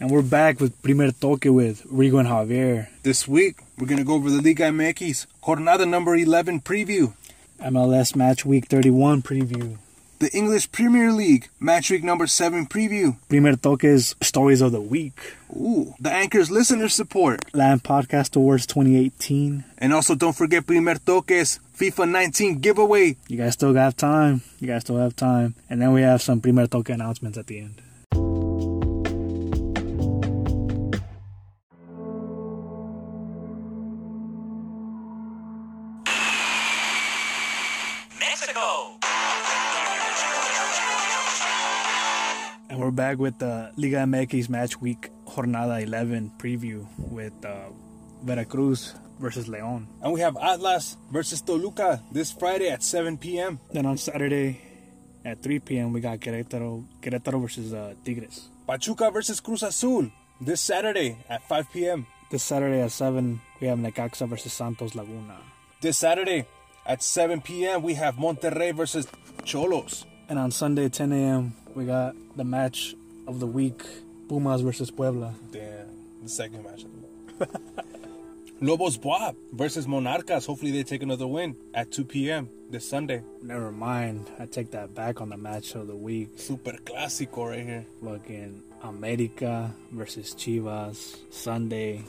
And we're back with Primer Toque with Rigo and Javier. This week, we're going to go over the Liga MX Jornada number 11 preview, MLS Match Week 31 preview. the English Premier League Match Week number 7 preview, Primer Toque's Stories of the Week. ooh, the Anchor's listener support, Land Podcast Awards 2018. and also don't forget Primer Toques FIFA 19 giveaway. You guys still have time. You guys still have time. And then we have some Primer Toque announcements at the end. And we're back with the Liga MX Match Week Jornada 11 preview with uh, Veracruz versus León. And we have Atlas versus Toluca this Friday at 7 p.m. Then on Saturday at 3 p.m. we got Querétaro, Querétaro versus uh, Tigres. Pachuca versus Cruz Azul this Saturday at 5 p.m. This Saturday at 7 we have Necaxa versus Santos Laguna. This Saturday at 7 p.m. we have Monterrey versus Xolos. And on Sunday 10 a.m. we got the match of the week Pumas versus Puebla. Damn, the second match. Of the week. Lobos Buap versus Monarcas. Hopefully they take another win at 2 p.m. this Sunday. Never mind, I take that back on the match of the week. Super clásico right here. Fucking America versus Chivas Sunday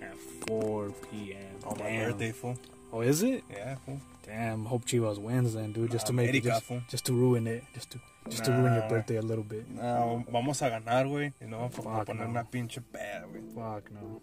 at 4 p.m. On oh, my Damn. birthday, fool. Oh, is it? Yeah, fool. Damn, hope Chivas wins then, dude. Just to make it, just, fool. just to ruin it, just to just to ruin your birthday a little bit. No, vamos a ganar, güey. Y no vamos a poner no. una pinche peda, güey. Fuck no.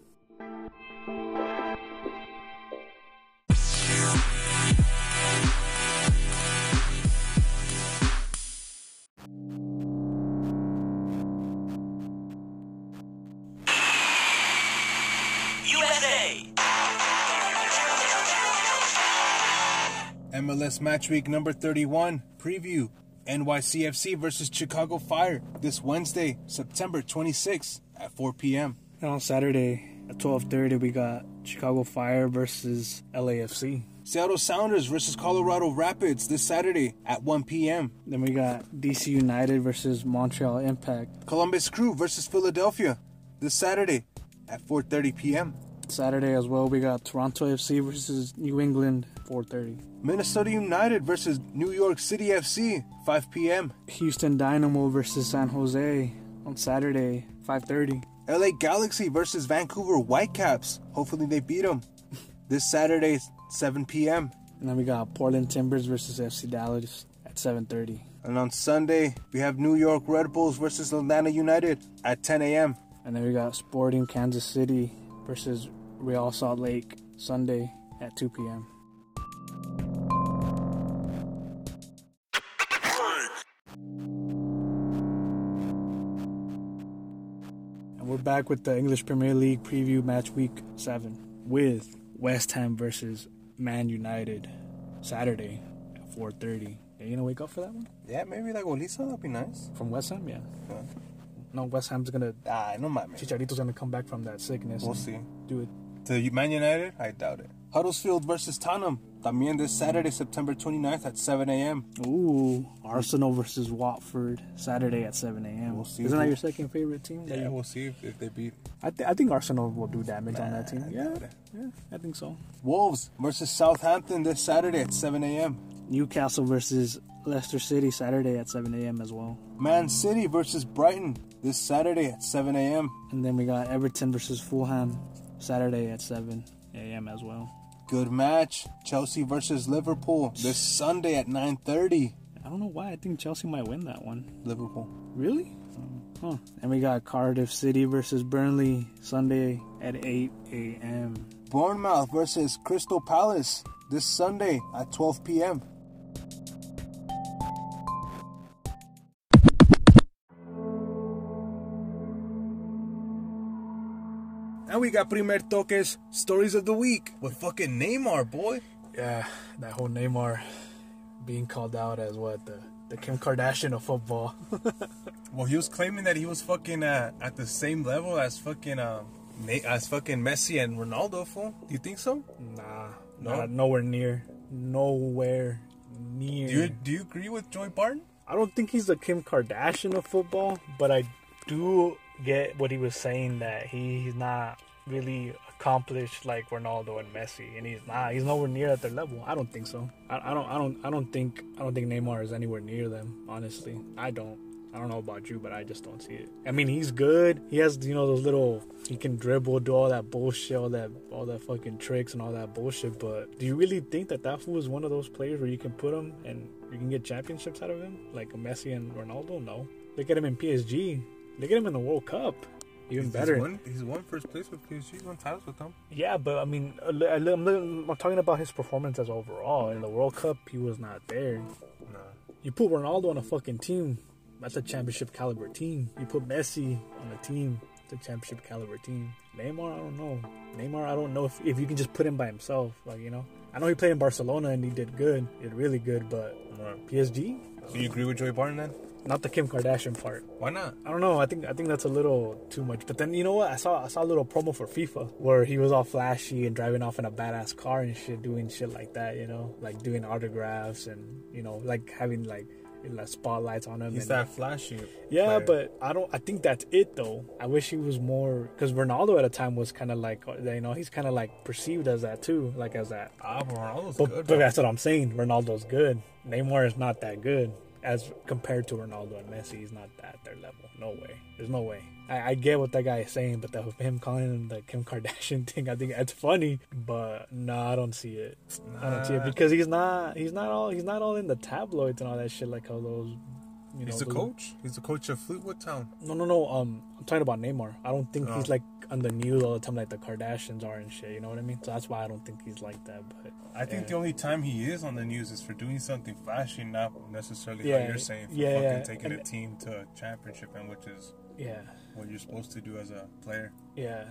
MLS Match Week number 31 preview. NYCFC versus Chicago Fire this Wednesday, September 26th at 4 p.m. And on Saturday at 12:30 we got Chicago Fire versus LAFC. Seattle Sounders versus Colorado Rapids this Saturday at 1 p.m. Then we got DC United versus Montreal Impact. Columbus Crew versus Philadelphia this Saturday at 4:30 p.m. Saturday as well we got Toronto FC versus New England 4:30. Minnesota United versus New York City FC 5 p.m. Houston Dynamo versus San Jose on Saturday 5:30. LA Galaxy versus Vancouver Whitecaps. Hopefully they beat them. This Saturday 7 p.m. And then we got Portland Timbers versus FC Dallas at 7:30. And on Sunday, we have New York Red Bulls versus Atlanta United at 10 a.m. And then we got Sporting Kansas City versus Real Salt Lake Sunday at 2 p.m. And we're back with the English Premier League preview match week 7 with West Ham versus Man United Saturday at 4:30. Are you gonna wake up for that one? Yeah, maybe like Olisa, that'd be nice. From West Ham, yeah. Yeah. No, West Ham's gonna Ah, no mames. Chicharito's gonna come back from that sickness. We'll see. Do it. To Man United, I doubt it. Huddersfield versus Tottenham. También this Saturday, September 29th at 7 a.m. Ooh, Arsenal versus Watford Saturday at 7 a.m. We'll see Isn't that your second favorite team? That Yeah, we'll see if, if they beat I, th- I think Arsenal will do damage on that team. I Yeah, yeah, I think so. Wolves versus Southampton this Saturday at 7 a.m. Newcastle versus Leicester City Saturday at 7 a.m. as well. Man City versus Brighton this Saturday at 7 a.m. And then we got Everton versus Fulham Saturday at 7 a.m. as well. Good match. Chelsea versus Liverpool this Sunday at 9:30. I don't know why I think Chelsea might win that one. Liverpool. Really? Mm. Huh. And we got Cardiff City versus Burnley Sunday at 8 a.m. Bournemouth versus Crystal Palace this Sunday at 12 p.m. we got Primer Toques Stories of the Week with fucking Neymar, boy. Yeah, that whole Neymar being called out as what the the Kim Kardashian of football. Well, he was claiming that he was fucking uh, at the same level as fucking uh, as fucking Messi and Ronaldo. Fool, do you think so? nah, No? not- nowhere near, nowhere near. Do you do you agree with Joey Barton? I don't think he's the Kim Kardashian of football, but I do get what he was saying that he's not really accomplished like Ronaldo and Messi, and he's not. He's nowhere near at their level. I don't think so. I, I don't. I don't. I don't think. I don't think Neymar is anywhere near them. Honestly, I don't. I don't know about you, but I just don't see it. I mean, he's good. He has, you know, those little. He can dribble, do all that bullshit, all that, all that fucking tricks and all that bullshit. But do you really think that that fool is one of those players where you can put him and you can get championships out of him, like Messi and Ronaldo? No. Look at him in PSG. Look at him in the World Cup. Even he's, better. He's won, he's won first place with PSG, won titles with them. Yeah, but I mean, I'm, I'm talking about his performance as overall. In the World Cup, he was not there. Nah. You put Ronaldo on a fucking team, that's a championship caliber team. You put Messi on a team, it's a championship caliber team. Neymar, I don't know. Neymar, I don't know if, if you can just put him by himself. Like, you know, I know he played in Barcelona and he did good, he did really good, but Right. PSG, So you agree with Joey Barton then? not the Kim Kardashian part. Why not? I don't know. I think I think that's a little too much. But then you know what? I saw I saw a little promo for FIFA where he was all flashy and driving off in a badass car and shit, doing shit like that. You know, like doing autographs and you know, like having like like spotlights on him. He's that flashy. yeah, player. but I don't. I think that's it though. I wish he was more because Ronaldo at a time was kind of like you know he's kind of like perceived as that too, like as that. Ah, but Ronaldo's But, good. but bro. that's what I'm saying. Ronaldo's good. Neymar is not that good as compared to Ronaldo and Messi. He's not at their level. No way. There's no way. I, I get what that guy is saying, but the, him calling him the Kim Kardashian thing, I think that's funny. But no, I don't see it. I don't see it because he's not. He's not all. He's not all in the tabloids and all that shit like how those. You know, He's the those- coach. He's the coach of Fleetwood Town. No, no, no. Um, I'm talking about Neymar. I don't think Oh. he's like on the news all the time like the Kardashians are and shit. You know what I mean? So that's why I don't think he's like that. But I think Yeah. the only time he is on the news is for doing something flashy, not necessarily Yeah, how you're saying for yeah, fucking taking And- a team to a championship, and which is yeah. what you're supposed to do as a player. Yeah.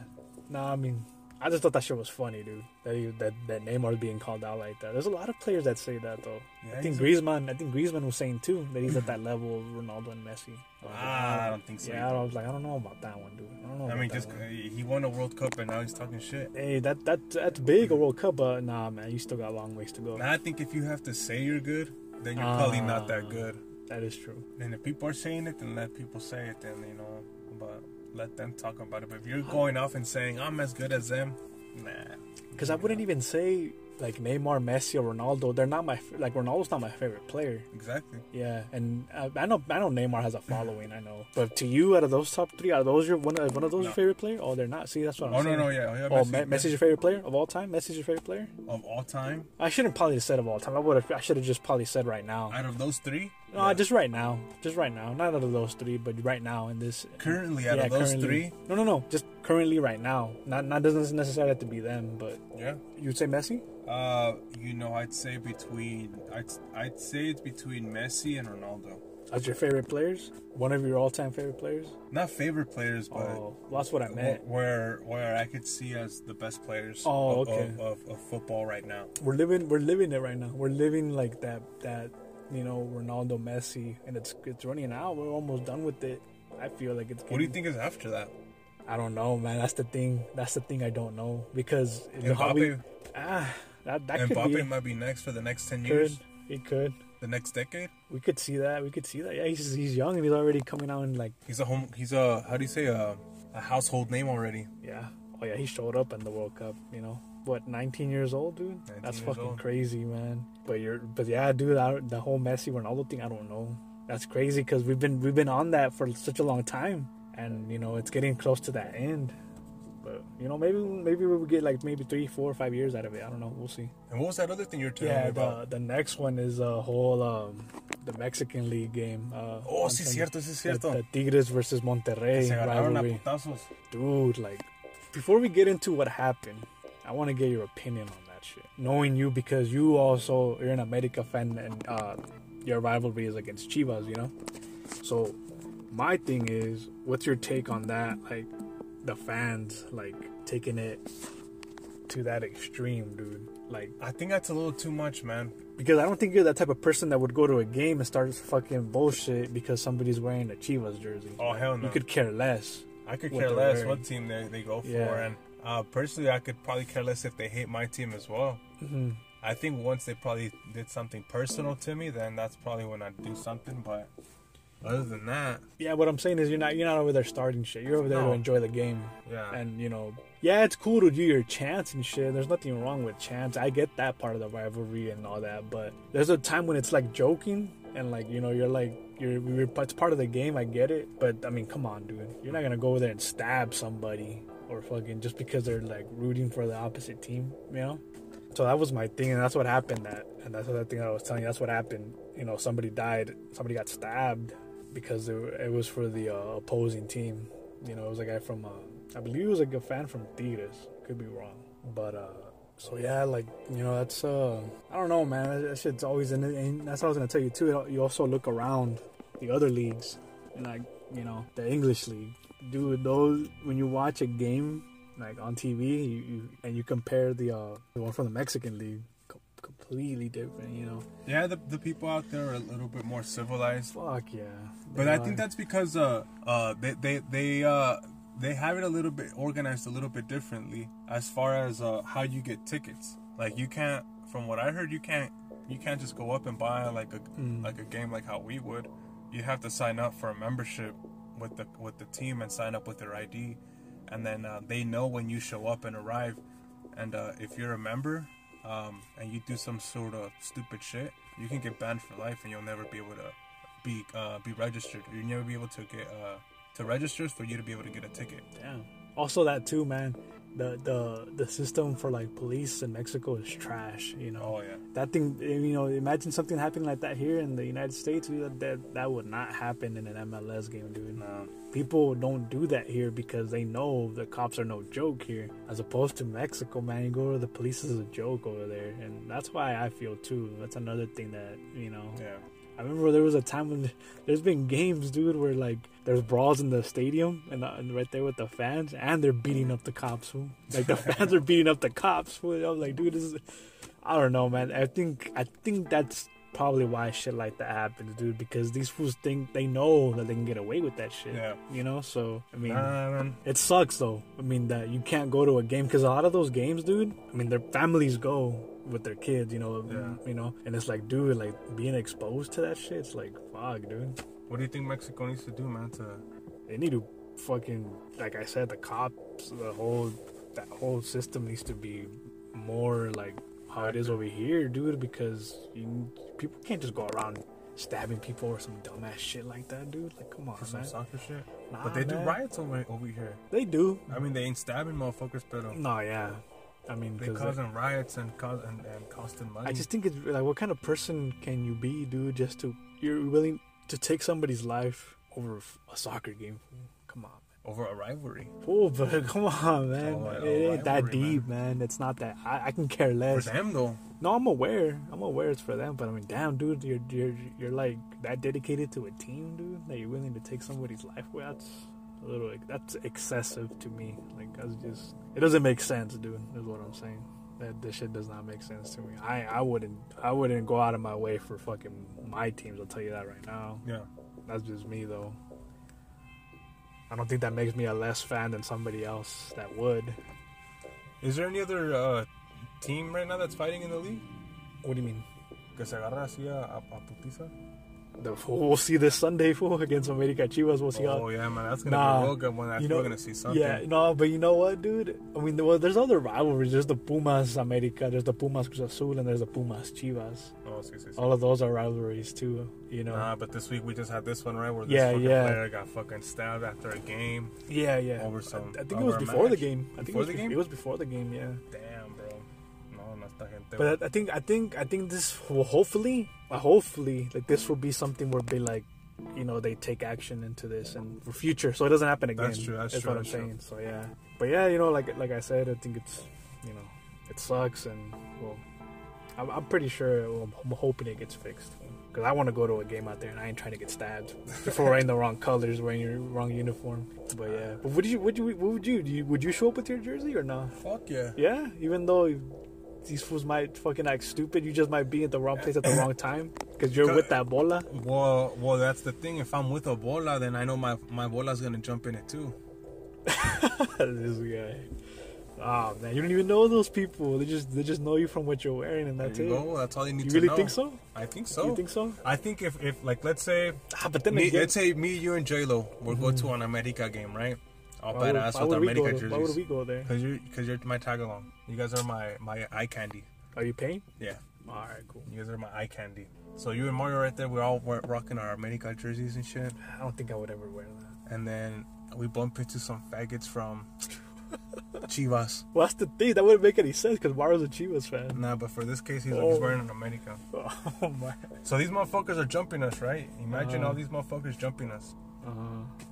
No, I mean, I just thought that shit was funny, dude. That he, that that Neymar's being called out like that. There's a lot of players that say that though. Yeah, I think Griezmann. I think Griezmann was saying too that he's at that level of Ronaldo and Messi. I was like, Ah, I don't think so Yeah, either. I was like, I don't know about that one, dude. I don't know. I about mean, just he won a World Cup and now he's talking shit. Hey, that that that's big a World Cup, but nah, man, you still got a long ways to go. Now I think if you have to say you're good, then you're probably not that Ah. good. That is true. And if people are saying it, then let people say it. Then you know, but let them talk about it. But if you're going off and saying I'm as good as them, nah. Because I wouldn't even say like Neymar, Messi, or Ronaldo. They're not my like Ronaldo's not my favorite player. Exactly. Yeah, and uh, I know I know Neymar has a following. I know, but to you, out of those top three, are those your one? Of, one of those No. your favorite player? Oh, they're not. See, that's what I'm Oh no saying. no yeah, yeah Oh, Messi, Me- Messi's your favorite player of all time. Messi's your favorite player. of all time. I shouldn't probably have said of all time. I would have. I should have just probably said right now. Out of those three, No, yeah. just right now. Just right now. Not out of those three, but right now in this. currently out yeah, of those currently. three, No, no, no. Just currently right now. Not not doesn't necessarily have to be them, but yeah. you'd say Messi. Uh, you know, I'd say between I'd I'd say it's between Messi and Ronaldo. As your favorite players, one of your all-time favorite players. Not favorite players, but Oh, well, that's what I meant. where where I could see as the best players Oh, of, okay. of, of, of football right now. we're living we're living it right now. We're living like that that you know Ronaldo, Messi, and it's it's running out. We're almost done with it. I feel like it's. What do you think is after that? I don't know, man. That's the thing. That's the thing I don't know because how we- ah that that could Mbappe be might be next for the next ten could years, it could the next decade. we could see that we could see that. Yeah, he's he's young and he's already coming out and like He's a home. He's a how do you say a, a household name already. yeah. Oh yeah, he showed up in the World Cup. You know what? 19 years old, dude. That's fucking old. crazy, man. But you're but yeah, dude. I, the whole Messi Ronaldo thing, I don't know. That's crazy because we've been we've been on that for such a long time, and you know it's getting close to that end. But you know maybe maybe we will get like maybe three, four, five years out of it. I don't know. We'll see. And what was that other thing you were telling Yeah, me about? the the next one is a whole um the Mexican League game. Uh, Oh, sí, cierto, sí, The, cierto. the Tigres versus Monterrey Se agarraron a rivalry dude, like, before we get into what happened, I want to get your opinion on that shit. Knowing you because you also you're an America fan and uh, your rivalry is against Chivas, you know. So my thing is, what's your take on that? Like, the fans like taking it to that extreme, dude. Like, I think that's a little too much, man. because I don't think you're that type of person that would go to a game and start fucking bullshit because somebody's wearing a Chivas jersey. Oh hell no. You could care less. I could care less wearing. what team they, they go for, Yeah. and uh, personally, I could probably care less if they hate my team as well. hmm I think once they probably did something personal to me, then that's probably when I'd do something. But Other than that, Yeah, what I'm saying is you're not you're not over there starting shit. You're over there to enjoy the game. yeah. And you know, yeah, it's cool to do your chants and shit. There's nothing wrong with chants. I get that part of the rivalry and all that, but there's a time when it's like joking and like you know you're like you're, you're it's part of the game. I get it, but I mean, come on, dude. You're not gonna go over there and stab somebody or fucking just because they're like rooting for the opposite team, you know. So that was my thing, and that's what happened. That and that's the thing I was telling you. That's what happened. You know, somebody died. Somebody got stabbed because it, was for the uh, opposing team. You know, it was a guy from, uh, I believe it was like a fan from Tigres. Could be wrong, but uh, so yeah, like you know, that's uh, I don't know, man. That, that shit's always in it, and that's what I was gonna tell you too. You also look around the other leagues, and like you know, the English league, dude. Those when you watch a game like on TV, you, you and you compare the uh, the one from the Mexican league, co- completely different. You know, yeah, the, the people out there are a little bit more civilized. fuck yeah. But They I think that's because uh uh they they they uh they have it a little bit organized a little bit differently as far as uh how you get tickets. Like you can't from what I heard you can't you can't just go up and buy like a Mm. like a game like how we would. You have to sign up for a membership with the with the team and sign up with their ID and then uh, they know when you show up and arrive and uh, if you're a member um, and you do some sort of stupid shit, you can get banned for life and you'll never be able to be uh, be registered. You'll never be able to get uh, to register for you to be able to get a ticket. Damn. Also, that too, man. The the the system for like police in Mexico is trash. You know. Oh yeah, That thing, eh, you know, imagine something happening like that here in the United States. That that would not happen in an MLS game, dude. no, People don't do that here because they know the cops are no joke here. As opposed to Mexico, man, you go to the police is a joke over there, and that's why I feel too. That's another thing that you know. yeah, I remember there was a time when there's been games, dude, where like there's brawls in the stadium and, uh, and right there with the fans, and they're beating up the cops. Fool. Like the fans are beating up the cops. Fool. I'm like, dude, this is. I don't know, man. I think I think that's probably why shit like that happens, dude. Because these fools think they know that they can get away with that shit. Yeah. You know, so I mean. Man. It sucks though. I mean that you can't go to a game because a lot of those games, dude. I mean, their families go with their kids, you know. Yeah. You know, and it's like, dude, like being exposed to that shit. It's like, fuck, dude. What do you think Mexico needs to do, man? To They need to fucking, like I said, the cops, the whole, that whole system needs to be more like how it is over here, dude. Because you, people can't just go around stabbing people or some dumbass shit like that, dude. Like, come on, for some man. soccer shit. Nah, but they do riots over over here. They do. I mean, they ain't stabbing motherfuckers, but uh, No, yeah. I mean, they 'cause they- causing riots and cause and, and costing money. I just think it's like, what kind of person can you be, dude? Just to you're willing to take somebody's life over a soccer game? Come on, over a rivalry oh, but come on, man. Oh, it ain't that deep, man. It's not that. I, I can care less. for them though. No, I'm aware. I'm aware it's for them, but I mean, damn, dude, you're you're you're like that dedicated to a team, dude. That you're willing to take somebody's life away. That's a little. like, That's excessive to me. Like that's just. It doesn't make sense, dude. Is what I'm saying. That this shit does not make sense to me. I I wouldn't I wouldn't go out of my way for fucking my teams. I'll tell you that right now. Yeah. That's just me though. I don't think that makes me a less fan than somebody else that would. Is there any other uh, team right now that's fighting in the league? What do you mean? Que se agarra así a, a, a putiza? The, we'll see this Sunday, fool, against America Chivas. We'll see how Oh yeah, man, that's gonna Nah, be a real good one. That's you know- we're gonna see something. Yeah, no, but you know what, dude? I mean, well, there's other rivalries. There's the Pumas America, there's the Pumas Cruz Azul, and there's the Pumas Chivas. Oh, sí, sí, sí. All of those are rivalries too. You know? Nah, but this week we just had this one right where this Yeah, fucking yeah. player got fucking stabbed after a game. yeah, yeah. Over some- I, I think it was before the game. I think Before it was the game? It was before the game. Yeah. Damn, bro. No, no esta gente. But I, I think I think I think this will hopefully, uh, hopefully, like this will be something where they like, you know, they take action into this and for future, so it doesn't happen again. That's true, that's That's true, what I'm that's true. saying. So yeah, but yeah, you know, like like I said, I think it's, you know, it sucks and well, I'm, I'm pretty sure I'm, I'm hoping it gets fixed because I want to go to a game out there and I ain't trying to get stabbed for wearing the wrong colors, wearing your wrong uniform. But yeah, but would you would you what would you do? You, would you show up with your jersey or not? fuck yeah. Yeah, even though these fools might fucking act stupid, you just might be at the wrong place at the wrong time because you're with that bola. Well, well, that's the thing. If I'm with a bola, then I know my my bola's gonna jump in it too. this guy. Oh man, you don't even know those people. They just they just know you from what you're wearing, and that's it. go. That's all you need You to really know. think so? I think so. You think so? I think if, if like let's say Ah, but then me, again, let's say me, you, and J Lo, we'll go to an America game, right? All why badass with would our go America there? Why would we go there? Cause you're, cause you're my tag along. You guys are my my eye candy. Are you paying? Yeah, All right, cool. you guys are my eye candy. So you and Mario right there, we're all we're rocking our America jerseys and shit. I don't think I would ever wear that. And then we bump into some faggots from Chivas. Well, that's the thing. That wouldn't make any sense because Mario's a Chivas fan. Nah, but for this case, he's, Oh. he's wearing an America. Oh my. So these motherfuckers are jumping us, right? Imagine Uh-huh. all these motherfuckers jumping us. Uh-huh.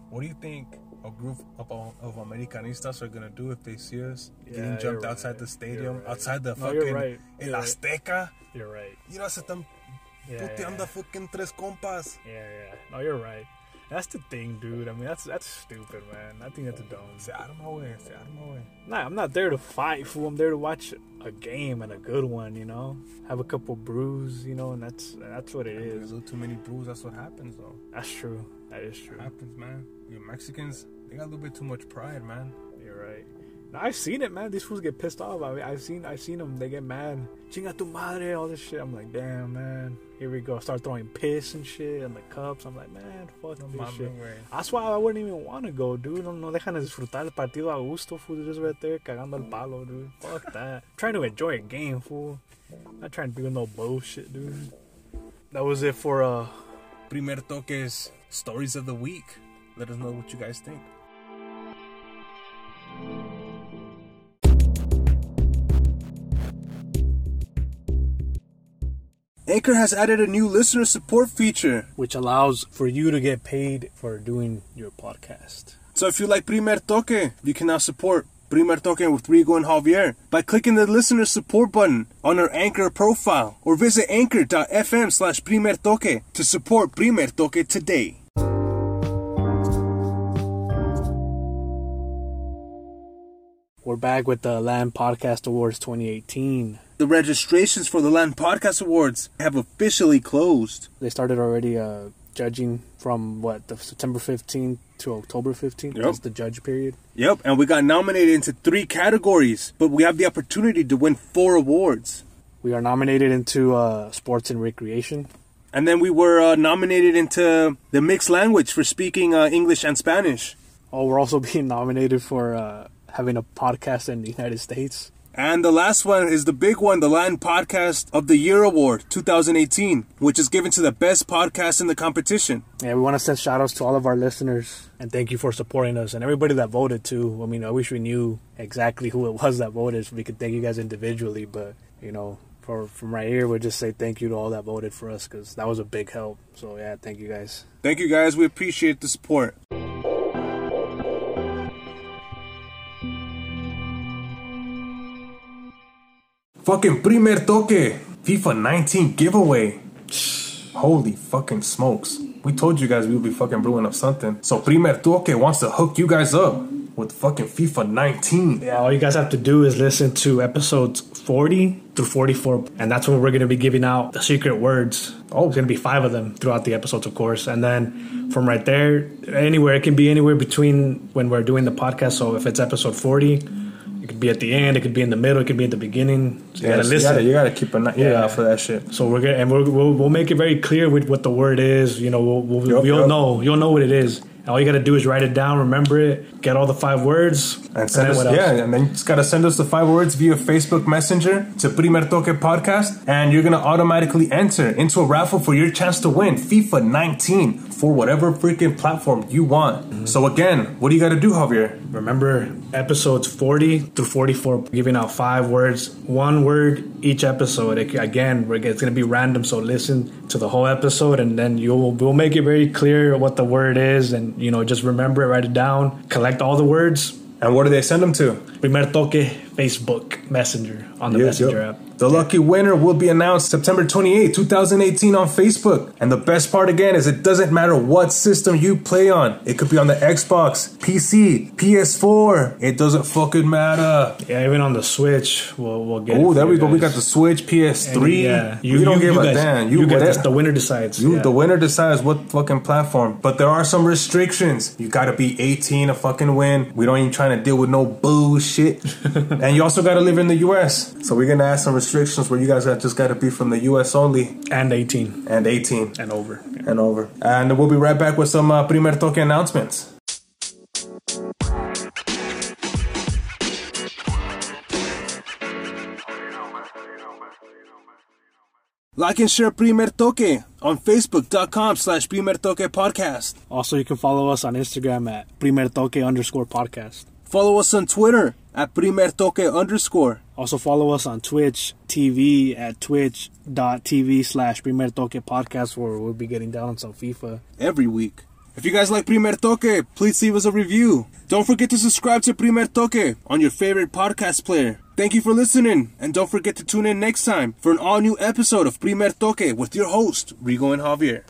What do you think a group of, of Americanistas are gonna do if they see us Yeah, getting jumped outside right. the stadium, right. outside the No, fucking right. El You're right. Azteca? you're right. You know, se están puteando yeah. fucking tres compas. Yeah, yeah. No, you're right. That's the thing, dude. I mean, that's that's stupid, man. I think that's a dumb. Se arma, out of my way. Nah, I'm not there to fight, fool. I'm there to watch a game and a good one, you know. Have a couple brews, you know, and that's that's what it There's a little too many brews, that's what happens, though. That's true. That is It true. happens, man. You Mexicans, they got a little bit too much pride, man. You're right. No, I've seen it, man. These fools get pissed off. I mean, I've seen, I've seen them. They get mad. Chinga tu madre, all this shit. I'm like, damn, man. Here we go. Start throwing piss and shit in the cups. I'm like, man, fuck No this shit. That's why I wouldn't even want to go, dude. No, no dejan de disfrutar el partido a gusto, fool. Just right there cagando el palo, dude. Fuck that. trying to enjoy a game, fool. Not trying to do no bullshit, dude. That was it for uh Primer Toques Stories of the Week. Let us know what you guys think. Anchor has added a new listener support feature. which allows for you to get paid for doing your podcast. So if you like Primer Toque, you can now support Primer Toque with Rigo and Javier by clicking the listener support button on our Anchor profile or visit anchor.fm slash Primer Toque to support Primer Toque today. We're back with the Land Podcast Awards 2018. The registrations for the Land Podcast Awards have officially closed. They started already uh, judging from what the September 15th to October 15th. Yep. That's the judge period. Yep, and we got nominated into three categories, but we have the opportunity to win four awards. We are nominated into uh, sports and recreation. And then we were uh, nominated into the mixed language for speaking uh, English and Spanish. Oh, we're also being nominated for uh, having a podcast in the United States. And the last one is the big one, the Land Podcast of the Year Award 2018, which is given to the best podcast in the competition. Yeah, we want to send shout outs to all of our listeners and thank you for supporting us and everybody that voted too. I mean, I wish we knew exactly who it was that voted so we could thank you guys individually, but you know, for from right here, we'll just say thank you to all that voted for us because that was a big help. So yeah, thank you guys. Thank you guys, we appreciate the support. Fucking Primer Toque FIFA 19 giveaway. Holy fucking smokes. We told you guys we would be fucking brewing up something. So Primer Toque wants to hook you guys up with fucking FIFA 19. Yeah, all you guys have to do is listen to episodes 40 through 44, and that's where we're going to be giving out the secret words. Oh, it's going to be five of them throughout the episodes, of course. And then from right there, anywhere, it can be anywhere between when we're doing the podcast. So if it's episode 40, it could be at the end, it could be in the middle, it could be at the beginning. So you got to you listen. gotta, you gotta keep an eye Yeah. out for that shit. So we're gonna and we're, we'll we'll make it very clear with what the word is. You know, we'll, we'll, Yup, you'll yup. know you'll know what it is. And all you gotta do is write it down, remember it, get all the five words, And send then us, yeah, and then you just gotta send us the five words via Facebook Messenger to Primer Toque Podcast, and you're gonna automatically enter into a raffle for your chance to win FIFA 19 for whatever freaking platform you want. Mm-hmm. So again, what do you gotta do, Javier? Remember episodes 40 through 44, giving out five words, one word each episode. It, again, it's going to be random, so listen to the whole episode and then you'll we'll make it very clear what the word is and, you know, just remember it, write it down, collect all the words. And what do they send them to? Primer Toque Facebook Messenger on the Yep, Messenger yep. app. The lucky winner will be announced September 28, 2018 on Facebook. And the best part again is it doesn't matter what system you play on. It could be on the Xbox, PC, PS4. It doesn't fucking matter. Yeah, even on the Switch, we'll, we'll get. Oh, there we you go. We got the Switch, PS3. yeah, you, don't give a guys, damn. You, guys, whatever. the winner decides. You, yeah. the winner decides what fucking platform. But there are some restrictions. You gotta be 18 to fucking win. We don't even trying to deal with no bullshit. and you also gotta live in the US. So we're gonna add some restrictions where you guys got- just gotta be from the US only and 18 and 18 and over. Yeah. and over. And we'll be right back with some uh, Primer Toque announcements. Like and share Primer Toque on Facebook.com slash Primer Toque Podcast. Also, you can follow us on Instagram at Primer Toque underscore podcast. Follow us on Twitter at Primer Toque underscore. Also, follow us on Twitch TV at twitch.tv slash Primer Toque podcast, where we'll be getting down on some FIFA. every week. If you guys like Primer Toque, please leave us a review. Don't forget to subscribe to Primer Toque on your favorite podcast player. Thank you for listening, and don't forget to tune in next time for an all new episode of Primer Toque with your host, Rigo and Javier.